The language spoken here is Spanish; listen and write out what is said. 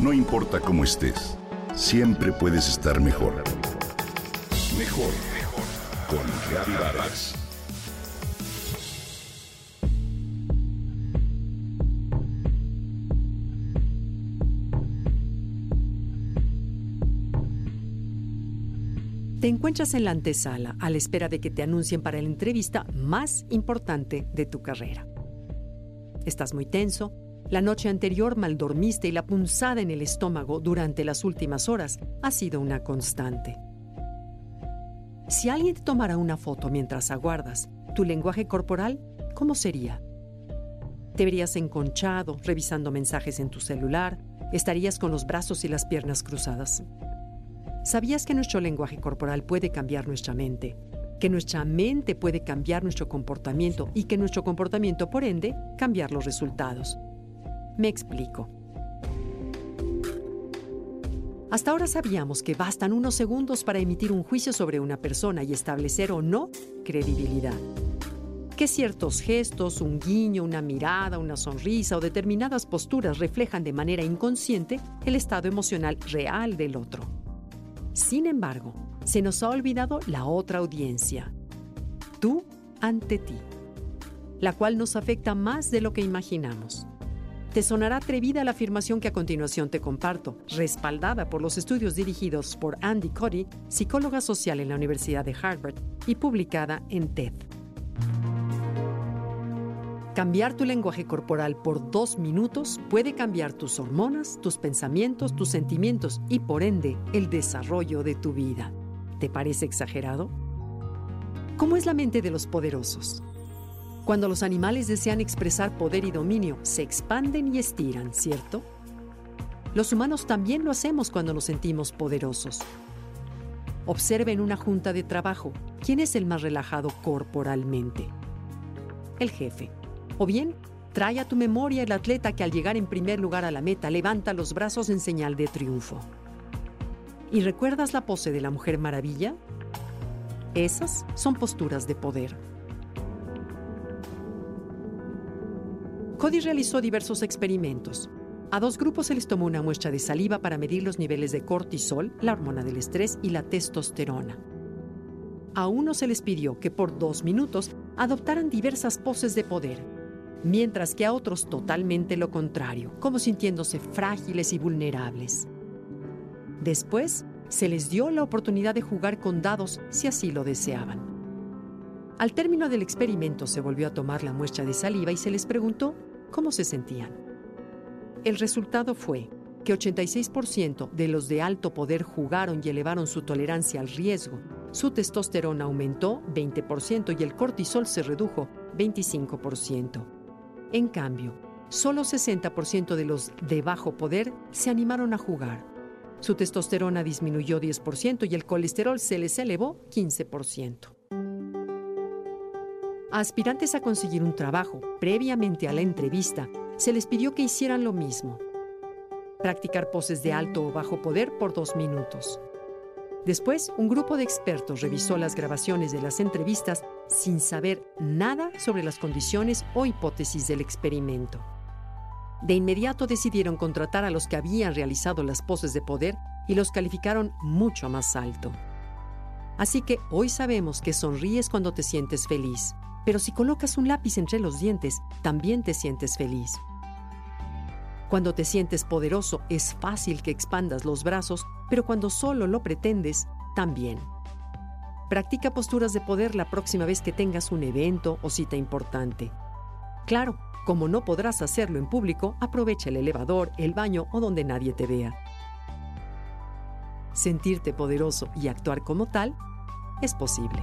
No importa cómo estés, siempre puedes estar mejor. Mejor, mejor. Con Vargas. Te encuentras en la antesala a la espera de que te anuncien para la entrevista más importante de tu carrera. Estás muy tenso, la noche anterior mal dormiste y la punzada en el estómago durante las últimas horas ha sido una constante. Si alguien te tomara una foto mientras aguardas, tu lenguaje corporal, ¿cómo sería? Te verías enconchado, revisando mensajes en tu celular, estarías con los brazos y las piernas cruzadas. ¿Sabías que nuestro lenguaje corporal puede cambiar nuestra mente? Que nuestra mente puede cambiar nuestro comportamiento y que nuestro comportamiento, por ende, cambiar los resultados. Me explico. Hasta ahora sabíamos que bastan unos segundos para emitir un juicio sobre una persona y establecer o no credibilidad. Que ciertos gestos, un guiño, una mirada, una sonrisa o determinadas posturas reflejan de manera inconsciente el estado emocional real del otro. Sin embargo, se nos ha olvidado la otra audiencia, tú ante ti, la cual nos afecta más de lo que imaginamos. Te sonará atrevida la afirmación que a continuación te comparto, respaldada por los estudios dirigidos por Andy Cody, psicóloga social en la Universidad de Harvard, y publicada en TED. Cambiar tu lenguaje corporal por dos minutos puede cambiar tus hormonas, tus pensamientos, tus sentimientos y por ende el desarrollo de tu vida. ¿Te parece exagerado? ¿Cómo es la mente de los poderosos? Cuando los animales desean expresar poder y dominio, se expanden y estiran, ¿cierto? Los humanos también lo hacemos cuando nos sentimos poderosos. Observe en una junta de trabajo quién es el más relajado corporalmente. El jefe. O bien, trae a tu memoria el atleta que al llegar en primer lugar a la meta levanta los brazos en señal de triunfo. ¿Y recuerdas la pose de la Mujer Maravilla? Esas son posturas de poder. Cody realizó diversos experimentos. A dos grupos se les tomó una muestra de saliva para medir los niveles de cortisol, la hormona del estrés, y la testosterona. A uno se les pidió que por dos minutos adoptaran diversas poses de poder, mientras que a otros totalmente lo contrario, como sintiéndose frágiles y vulnerables. Después, se les dio la oportunidad de jugar con dados si así lo deseaban. Al término del experimento se volvió a tomar la muestra de saliva y se les preguntó cómo se sentían. El resultado fue que 86% de los de alto poder jugaron y elevaron su tolerancia al riesgo, su testosterona aumentó 20% y el cortisol se redujo 25%. En cambio, solo 60% de los de bajo poder se animaron a jugar. Su testosterona disminuyó 10% y el colesterol se les elevó 15%. A aspirantes a conseguir un trabajo previamente a la entrevista, se les pidió que hicieran lo mismo. Practicar poses de alto o bajo poder por dos minutos. Después, un grupo de expertos revisó las grabaciones de las entrevistas sin saber nada sobre las condiciones o hipótesis del experimento. De inmediato decidieron contratar a los que habían realizado las poses de poder y los calificaron mucho más alto. Así que hoy sabemos que sonríes cuando te sientes feliz, pero si colocas un lápiz entre los dientes, también te sientes feliz. Cuando te sientes poderoso es fácil que expandas los brazos, pero cuando solo lo pretendes, también. Practica posturas de poder la próxima vez que tengas un evento o cita importante. Claro, como no podrás hacerlo en público, aprovecha el elevador, el baño o donde nadie te vea. Sentirte poderoso y actuar como tal es posible.